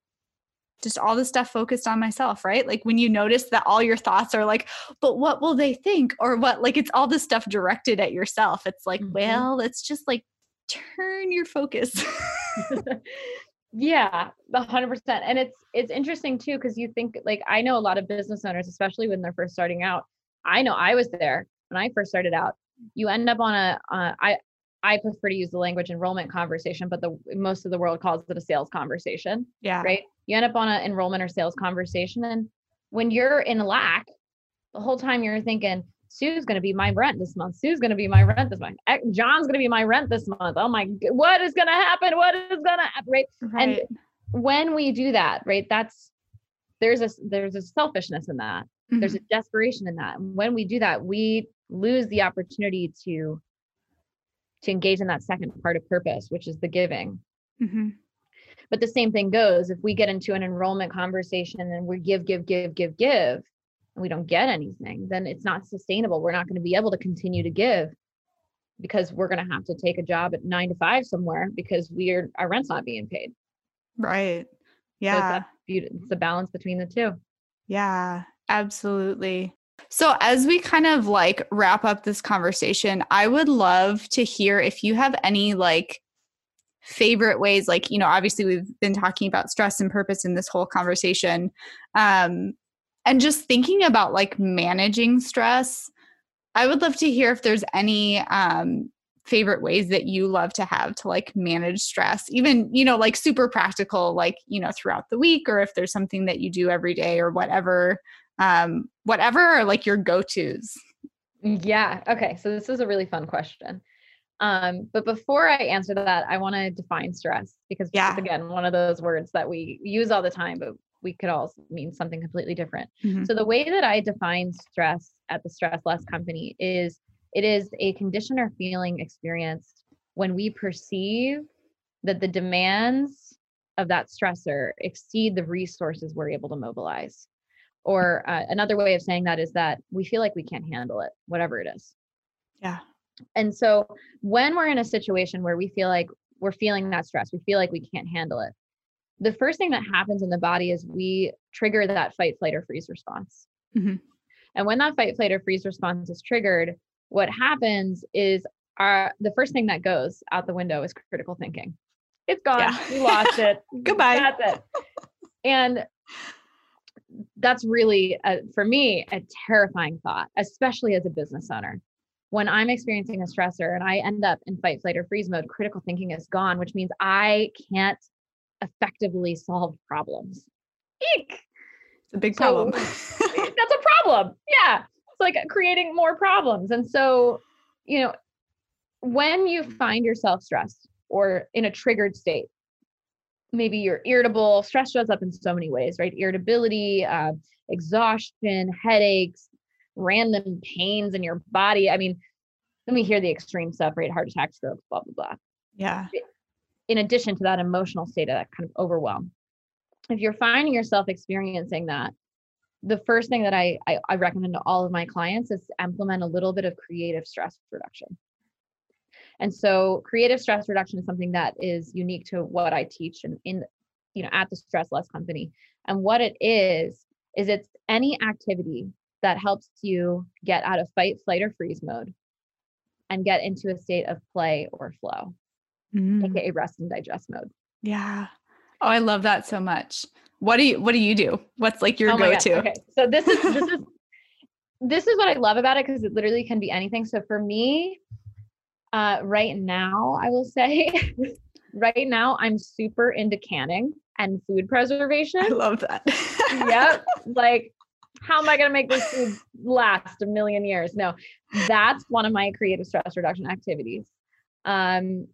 just all the stuff focused on myself, right? Like when you notice that all your thoughts are like, but what will they think? Or what, like it's all the stuff directed at yourself. It's like, mm-hmm. well, let's just like turn your focus. *laughs* *laughs* Yeah, the hundred percent. And it's it's interesting too, because you think like I know a lot of business owners, especially when they're first starting out. I know I was there when I first started out. You end up on a uh, I I prefer to use the language enrollment conversation, but the most of the world calls it a sales conversation. Yeah. Right. You end up on an enrollment or sales conversation. And when you're in lack, the whole time you're thinking, Sue's going to be my rent this month. Sue's going to be my rent this month. John's going to be my rent this month. Oh my, what is going to happen? What is going to happen? Right? right. And when we do that, right, that's, there's a, there's a selfishness in that. Mm-hmm. There's a desperation in that. When we do that, we lose the opportunity to, to engage in that second part of purpose, which is the giving. Mm-hmm. But the same thing goes if we get into an enrollment conversation and we give, give, give, give, give, and we don't get anything, then it's not sustainable. We're not going to be able to continue to give because we're going to have to take a job at nine to five somewhere because we're our rent's not being paid. Right. Yeah. So it's, it's the balance between the two. Yeah, absolutely. So, as we kind of like wrap up this conversation, I would love to hear if you have any like favorite ways like you know obviously we've been talking about stress and purpose in this whole conversation um and just thinking about like managing stress i would love to hear if there's any um favorite ways that you love to have to like manage stress even you know like super practical like you know throughout the week or if there's something that you do every day or whatever um whatever are like your go-to's? Yeah okay so this is a really fun question um but before i answer that i want to define stress because yeah. again one of those words that we use all the time but we could all mean something completely different. Mm-hmm. So the way that I define stress at the Stress Less Company is it is a condition or feeling experienced when we perceive that the demands of that stressor exceed the resources we're able to mobilize. Or uh, another way of saying that is that we feel like we can't handle it, whatever it is. Yeah. And so when we're in a situation where we feel like we're feeling that stress, we feel like we can't handle it. The first thing that happens in the body is we trigger that fight, flight, or freeze response. Mm-hmm. And when that fight, flight, or freeze response is triggered, what happens is our the first thing that goes out the window is critical thinking. It's gone. Yeah. We lost it. *laughs* Goodbye. That's it. And that's really a, for me a terrifying thought, especially as a business owner. When I'm experiencing a stressor and I end up in fight, flight, or freeze mode, critical thinking is gone, which means I can't effectively solve problems. Eek. It's a big problem. So, *laughs* *laughs* that's a problem. Yeah. It's like creating more problems. And so, you know, when you find yourself stressed or in a triggered state, maybe you're irritable, stress shows up in so many ways, right? Irritability, uh, exhaustion, headaches, random pains in your body. I mean, let me hear the extreme stuff, right? Heart attack, strokes, blah, blah, blah. Yeah. In addition to that emotional state of that kind of overwhelm. If you're finding yourself experiencing that, the first thing that I, I, I recommend to all of my clients is implement a little bit of creative stress reduction. And so creative stress reduction is something that is unique to what I teach and in, you know, at the Stress Less Company. And what it is, is it's any activity that helps you get out of fight, flight, or freeze mode and get into a state of play or flow, mm. aka rest and digest mode. Yeah. Oh, I love that so much. What do you what do you do? What's like your oh go-to? Okay. So this is this is *laughs* this is what I love about it because it literally can be anything. So for me, uh, right now, I will say, *laughs* right now, I'm super into canning and food preservation. I love that. *laughs* yep. Like, how am I going to make this food last a million years? No, that's one of my creative stress reduction activities. Um,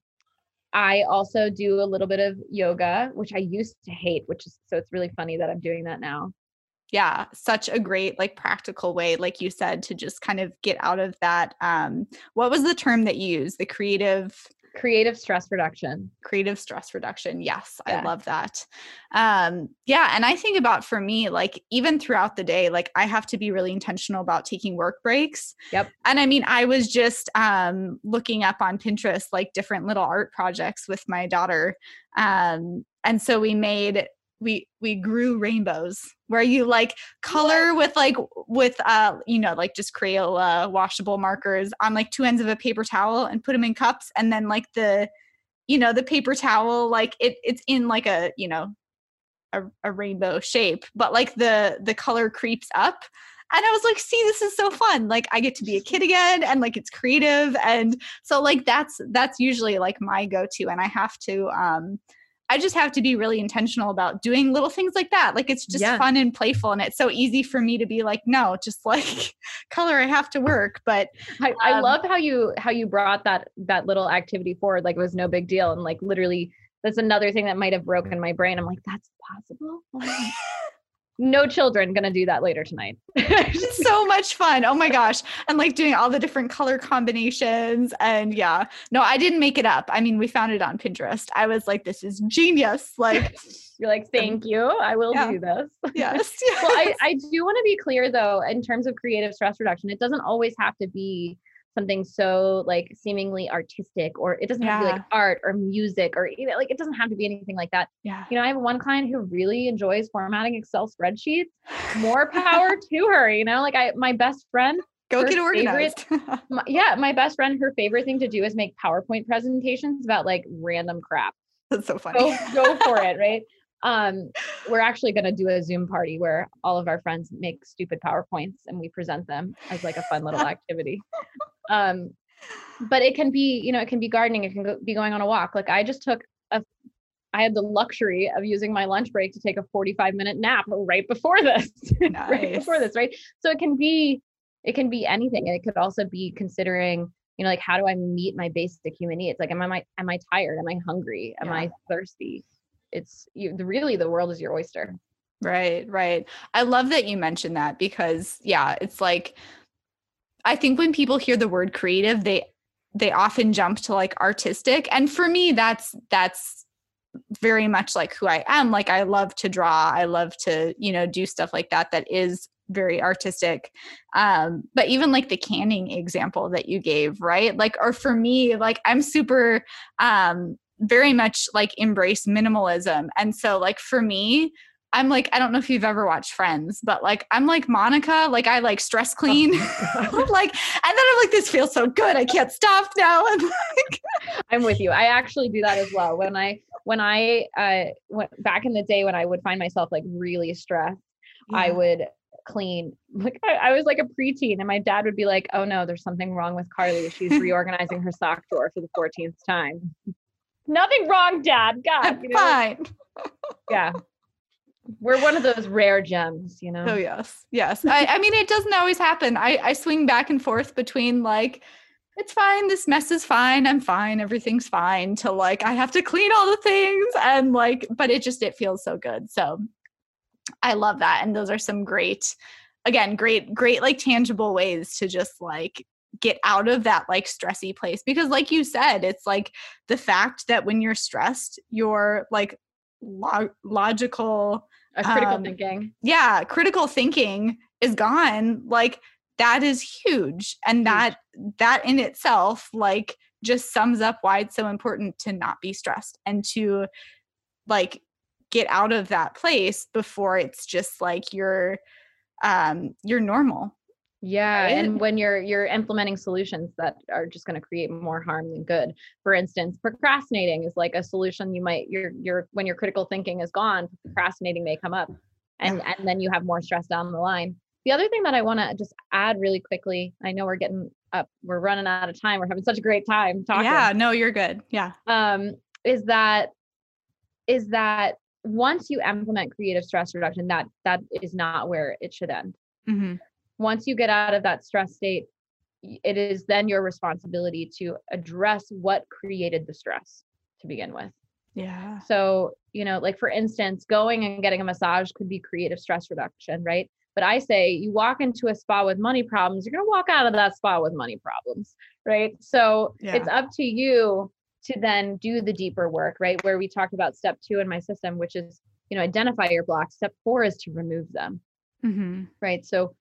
I also do a little bit of yoga, which I used to hate, which is so it's really funny that I'm doing that now yeah such a great like practical way like you said to just kind of get out of that um what was the term that you used the creative creative stress reduction. Creative stress reduction. Yes yeah. i love that. Um yeah and i think about for me like even throughout the day like i have to be really intentional about taking work breaks. Yep. And i mean i was just um looking up on pinterest like different little art projects with my daughter. Um and so we made we we grew rainbows where you like color with like with uh you know like just crayola washable markers on like two ends of a paper towel and put them in cups and then like the you know the paper towel like it it's in like a you know a, a rainbow shape but like the the color creeps up and I was like, see, this is so fun. Like I get to be a kid again and like it's creative. And so like that's that's usually like my go-to. And I have to um I just have to be really intentional about doing little things like that. Like it's just yeah. fun and playful. And it's so easy for me to be like, no, just like *laughs* color, I have to work. But I, um, I love how you how you brought that that little activity forward. Like it was no big deal. And like literally that's another thing that might have broken my brain. I'm like, that's possible. *laughs* No children gonna do that later tonight. it's *laughs* so much fun. Oh my gosh. And like doing all the different color combinations. And yeah, no, I didn't make it up. I mean, we found it on Pinterest. I was like, this is genius. Like, *laughs* you're like, um, thank you. I will yeah. do this. *laughs* Yes. well, I, I do want to be clear though, in terms of creative stress reduction, it doesn't always have to be something so like seemingly artistic or it doesn't yeah. have to be like art or music or like it doesn't have to be anything like that. Yeah. You know i have one client who really enjoys formatting excel spreadsheets more *laughs* power to her you know like i my best friend go get organized. *laughs* favorite, my, yeah my best friend her favorite thing to do is make powerpoint presentations about like random crap. That's so funny. Go, go for it right *laughs* um we're actually going to do a zoom party where all of our friends make stupid powerpoints and we present them as like a fun little *laughs* activity. Um but it can be you know it can be gardening it can go, be going on a walk. Like i just took a i had the luxury of using my lunch break to take a 45 minute nap right before this nice. *laughs* right before this right? So it can be it can be anything. And it could also be considering you know like how do i meet my basic human needs? Like am i am i tired? Am i hungry? Am yeah. i thirsty it's you really the world is your oyster right right i love that you mentioned that because yeah it's like I think when people hear the word creative, they they often jump to like artistic. And for me, that's that's very much like who I am. Like I love to draw. I love to, you know, do stuff like that that is very artistic um but even like the canning example that you gave right like or for me like i'm super um very much like embrace minimalism and so like for me I'm like, I don't know if you've ever watched Friends, but like, I'm like Monica, like I like stress oh clean, oh *laughs* like, and then I'm like, this feels so good. I can't stop now. *laughs* I'm like, I'm with you. I actually do that as well. When I, when I, uh, went back in the day when I would find myself like really stressed, yeah. I would clean. Like I, I, was like a preteen, and my dad would be like, "Oh no, there's something wrong with Carly. She's *laughs* reorganizing her sock drawer for the 14th time." Nothing wrong, Dad. God, you know? fine. *laughs* yeah, we're one of those rare gems, you know. Oh yes, yes. I, I mean, it doesn't always happen. I I swing back and forth between like, it's fine, this mess is fine, I'm fine, everything's fine, to like I have to clean all the things and like, but it just it feels so good. So I love that, and those are some great, again, great, great like tangible ways to just like get out of that like stressy place because like you said it's like the fact that when you're stressed you're like log- logical a critical um, thinking yeah critical thinking is gone like that is huge and huge. that that in itself like just sums up why it's so important to not be stressed and to like get out of that place before it's just like you're um you're normal yeah, right? and when you're you're implementing solutions that are just going to create more harm than good. For instance, procrastinating is like a solution you might you're you're when your critical thinking is gone, procrastinating may come up and yeah. and then you have more stress down the line. The other thing that I want to just add really quickly, I know we're getting up, we're running out of time. We're having such a great time talking. Yeah, no, you're good. Yeah. Um is that is that once you implement creative stress reduction that that is not where it should end. Mm-hmm once you get out of that stress state, it is then your responsibility to address what created the stress to begin with. Yeah. So, you know, like for instance, going and getting a massage could be creative stress reduction, right? But I say you walk into a spa with money problems, you're going to walk out of that spa with money problems, right? So yeah. it's up to you to then do the deeper work, right? Where we talked about step two in my system, which is, you know, identify your blocks. Step four is to remove them, mm-hmm. right? So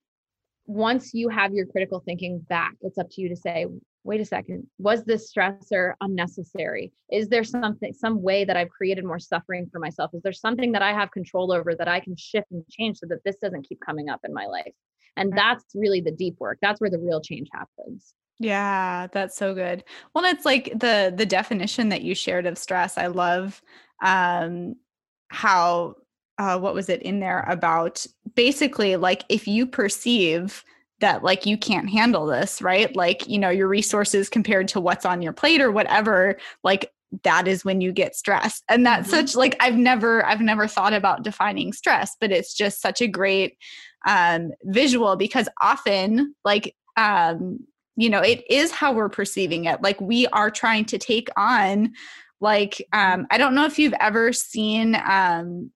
once you have your critical thinking back, it's up to you to say, wait a second, was this stressor unnecessary? Is there something, some way that I've created more suffering for myself? Is there something that I have control over that I can shift and change so that this doesn't keep coming up in my life? And that's really the deep work. That's where the real change happens. Yeah, that's so good. Well, it's like the the definition that you shared of stress. I love um how uh, what was it in there about basically like if you perceive that like you can't handle this right? Like you know your resources compared to what's on your plate or whatever like that is when you get stressed. And that's mm-hmm. such like i've never i've never thought about defining stress but it's just such a great um visual because often like um you know it is how we're perceiving it. Like we are trying to take on like um i don't know if you've ever seen um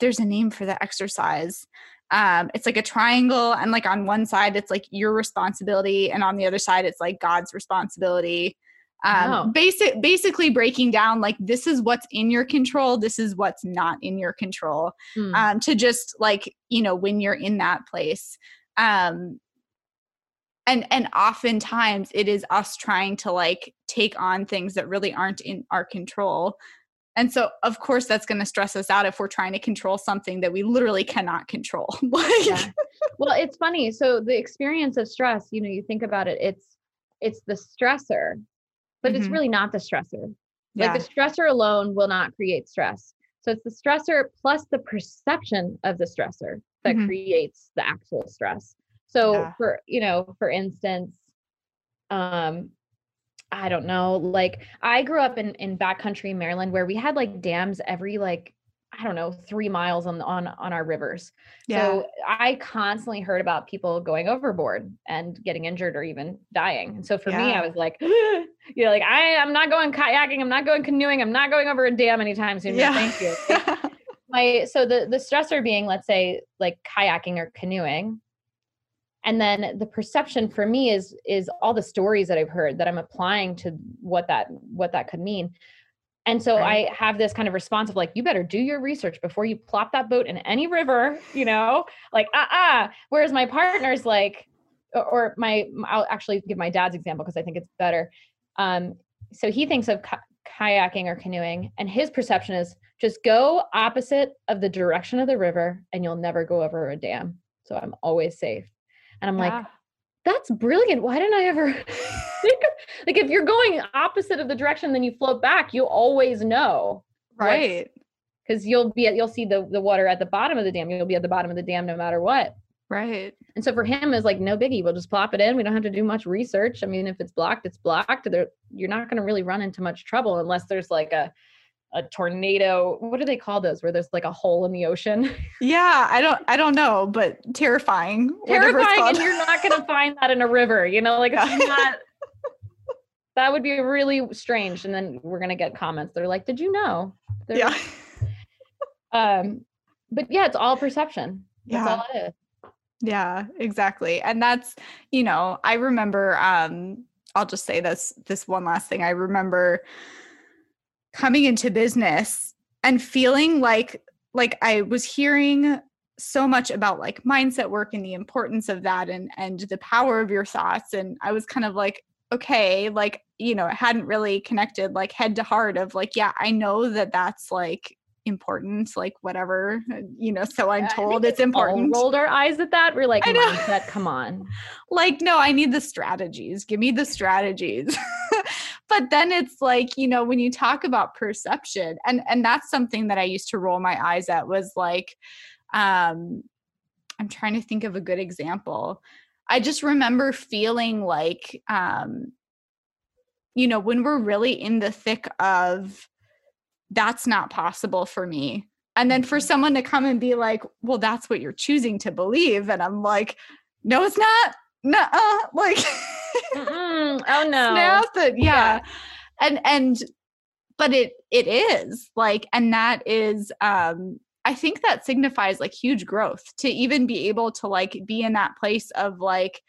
there's a name for the exercise. Um, it's like a triangle, and like on one side, it's like your responsibility, and on the other side, it's like God's responsibility. Um, oh. basic, basically breaking down like this is what's in your control, this is what's not in your control. Mm. Um, to just like you know when you're in that place, um, and and oftentimes it is us trying to like take on things that really aren't in our control and so, of course, that's going to stress us out if we're trying to control something that we literally cannot control. *laughs* like, yeah. Well, it's funny. So the experience of stress, you know, you think about it, it's it's the stressor, but mm-hmm. it's really not the stressor. Yeah. Like the stressor alone will not create stress. So it's the stressor plus the perception of the stressor that mm-hmm. creates the actual stress. So yeah. for, you know, for instance, um, I don't know. Like I grew up in in backcountry Maryland where we had like dams every like I don't know, three miles on on on our rivers. Yeah. So I constantly heard about people going overboard and getting injured or even dying. And so for yeah. me, I was like, *gasps* you know, like I I'm not going kayaking, I'm not going canoeing, I'm not going over a dam anytime soon. Yeah. Thank you. *laughs* My so the the stressor being, let's say, like kayaking or canoeing, and then the perception for me is is all the stories that i've heard that i'm applying to what that what that could mean And so right. I have this kind of response of like, you better do your research before you plop that boat in any river, you know, like, ah, uh-uh. Whereas my partner's like, or my, I'll actually give my dad's example because I think it's better. Um, so he thinks of kayaking or canoeing, and his perception is just go opposite of the direction of the river and you'll never go over a dam. So I'm always safe. And I'm yeah. like, that's brilliant. Why didn't I ever *laughs* think of like if you're going opposite of the direction, then you float back, you always know. Right. Because you'll be at, you'll see the, the water at the bottom of the dam. You'll be at the bottom of the dam no matter what. Right. And so for him is like no biggie. We'll just plop it in. We don't have to do much research. I mean, if it's blocked, it's blocked. There, you're not going to really run into much trouble unless there's like a a tornado. What do they call those? Where there's like a hole in the ocean. *laughs* Yeah, I don't I don't know, but terrifying. Terrifying, and you're not going *laughs* to find that in a river. You know, like yeah. not. *laughs* That would be really strange. And then we're gonna get comments. They're like, "Did you know?" They're yeah. um, but yeah, it's all perception. That's yeah. all it is. Yeah, exactly. And that's, you know, I remember um I'll just say this this one last thing. I remember coming into business and feeling like like I was hearing so much about like mindset work and the importance of that and and the power of your thoughts. And I was kind of like okay like you know it hadn't really connected like head to heart of like yeah I know that that's like important, like whatever, uh, you know, so I'm told it's important. rolled our eyes at that. We're like, mindset, come on. *laughs* Like, no, I need the strategies. Give me the strategies. *laughs* but then it's like, you know, when you talk about perception, and and that's something that I used to roll my eyes at was like, um, I'm trying to think of a good example. I just remember feeling like um, you know, when we're really in the thick of that's not possible for me. And then for mm-hmm. someone to come and be like, well, that's what you're choosing to believe. And I'm like, no, it's not. No, *laughs* like, oh *laughs* no, snap it, yeah. yeah. And and, but it it is like, and that is, um, I think that signifies like huge growth to even be able to like be in that place of like,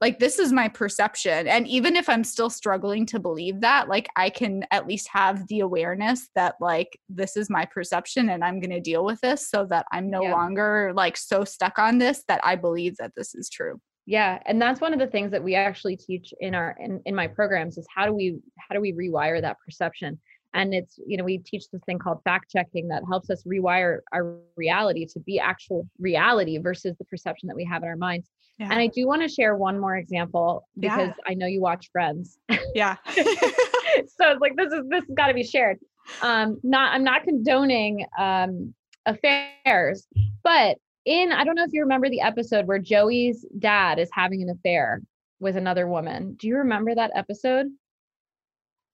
like this is my perception and even if i'm still struggling to believe that like i can at least have the awareness that like this is my perception and i'm going to deal with this so that i'm no yeah. longer like so stuck on this that i believe that this is true. Yeah and that's one of the things that we actually teach in our in, in my programs is how do we how do we rewire that perception? And it's you know we teach this thing called fact checking that helps us rewire our reality to be actual reality versus the perception that we have in our minds yeah. And I do want to share one more example because yeah. I know you watch Friends. *laughs* Yeah. so it's like this is this has got to be shared. Um, not I'm not condoning um affairs, but in I don't know if you remember the episode where Joey's dad is having an affair with another woman. Do you remember that episode?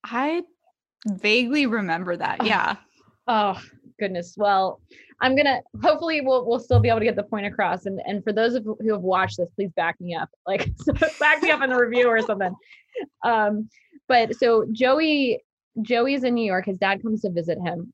I vaguely remember that. Yeah. Oh, goodness. Well, I'm gonna hopefully we'll we'll still be able to get the point across. And and for those of who have watched this, please back me up. *laughs* Like back me up in the review or something. Um, but so Joey Joey's in New York. His dad comes to visit him,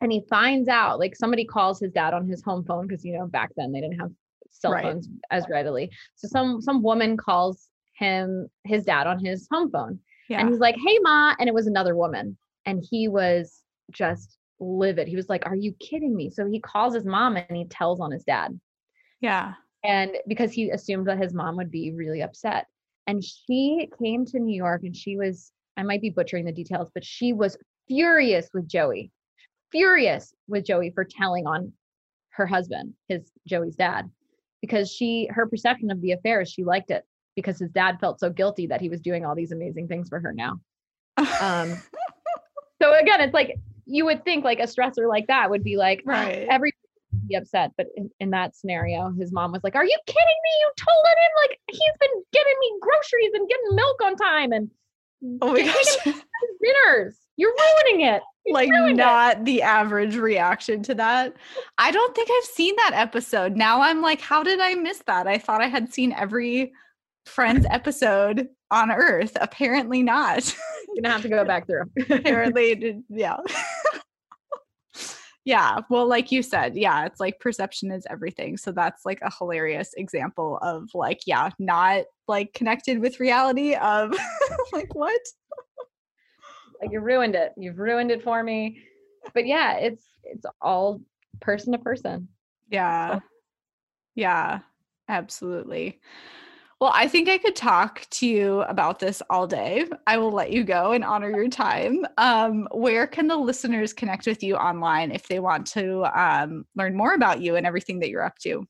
and he finds out like somebody calls his dad on his home phone because you know back then they didn't have cell right. phones as readily. So some some woman calls him his dad on his home phone, yeah. and he's like, "Hey, ma," and it was another woman, and he was just livid. He was like, Are you kidding me? So he calls his mom and he tells on his dad. Yeah. And because he assumed that his mom would be really upset. And she came to New York and she was, I might be butchering the details, but she was furious with Joey, furious with Joey for telling on her husband, his Joey's dad, because she, her perception of the affair is she liked it because his dad felt so guilty that he was doing all these amazing things for her now. *laughs* Um, so again, it's like you would think like a stressor like that would be like ah, right. every be upset. But in, in, that scenario his mom was like are you kidding me? You told him like he's been getting me groceries and getting milk on time and oh my gosh. dinners. You're ruining it. You like not it. the average reaction to that. I don't think i've seen that episode. Now i'm like how did i miss that? I thought i had seen every friends episode on earth apparently not You're gonna have to go back through. *laughs* Apparently, yeah. *laughs* yeah. Well, like you said, yeah, it's like perception is everything. So that's like a hilarious example of like, yeah, not like connected with reality of *laughs* like what? like you ruined it. You've ruined it for me. But yeah, it's it's all person to person. Yeah. So. Yeah, absolutely. Well, I think I could talk to you about this all day. I will let you go and honor your time. Um, where can the listeners connect with you online if they want to um, learn more about you and everything that you're up to?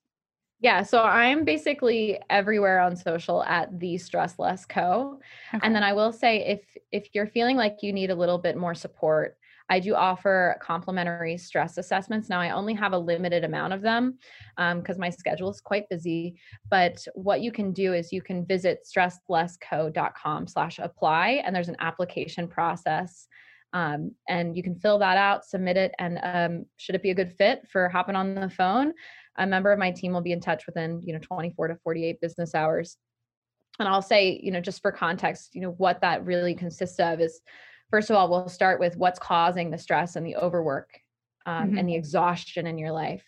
Yeah, so I'm basically everywhere on social at the Stress Less Co. Okay. And then I will say if if you're feeling like you need a little bit more support, I do offer complimentary stress assessments. Now, I only have a limited amount of them because um, my schedule is quite busy. But what you can do is you can visit stresslessco.com slash apply, and there's an application process. Um, and you can fill that out, submit it, and um, should it be a good fit for hopping on the phone, a member of my team will be in touch within you know 24 to 48 business hours. And I'll say, you know, just for context, you know, what that really consists of is first of all, we'll start with what's causing the stress and the overwork um, mm-hmm. and the exhaustion in your life.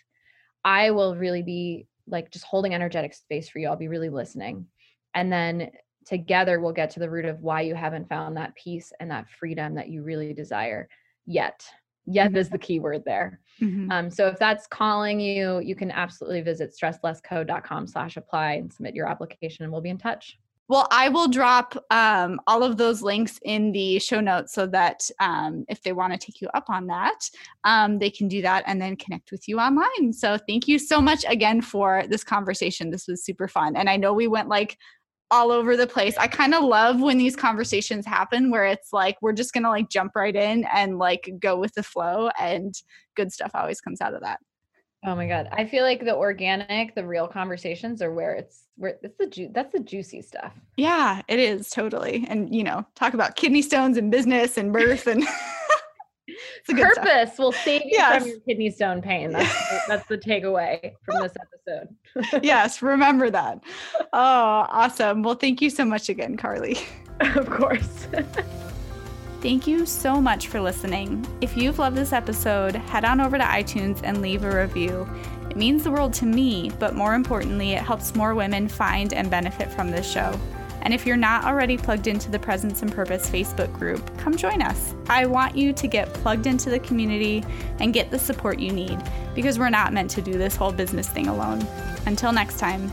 I will really be like just holding energetic space for you. I'll be really listening. And then together we'll get to the root of why you haven't found that peace and that freedom that you really desire yet. Yet is the key word there. Mm-hmm. Um, so if that's calling you, you can absolutely visit stresslessco.com slash apply and submit your application and we'll be in touch. Well, I will drop um, all of those links in the show notes so that um, if they want to take you up on that, um, they can do that and then connect with you online. So, thank you so much again for this conversation. This was super fun. And I know we went like all over the place. I kind of love when these conversations happen where it's like we're just going to like jump right in and like go with the flow, and good stuff always comes out of that. Oh my god. I feel like the organic, the real conversations are where it's where it's the ju- that's the juicy stuff. Yeah, it is totally. And you know, talk about kidney stones and business and birth and *laughs* purpose will save you yes. from your kidney stone pain. *laughs* That's that's the takeaway from this episode. *laughs* yes, remember that. Oh, awesome. Well, thank you so much again, Carly. of course. Thank you so much for listening. If you've loved this episode, head on over to iTunes and leave a review. It means the world to me, but more importantly, it helps more women find and benefit from this show. And if you're not already plugged into the Presence and Purpose Facebook group, come join us. I want you to get plugged into the community and get the support you need because we're not meant to do this whole business thing alone. Until next time.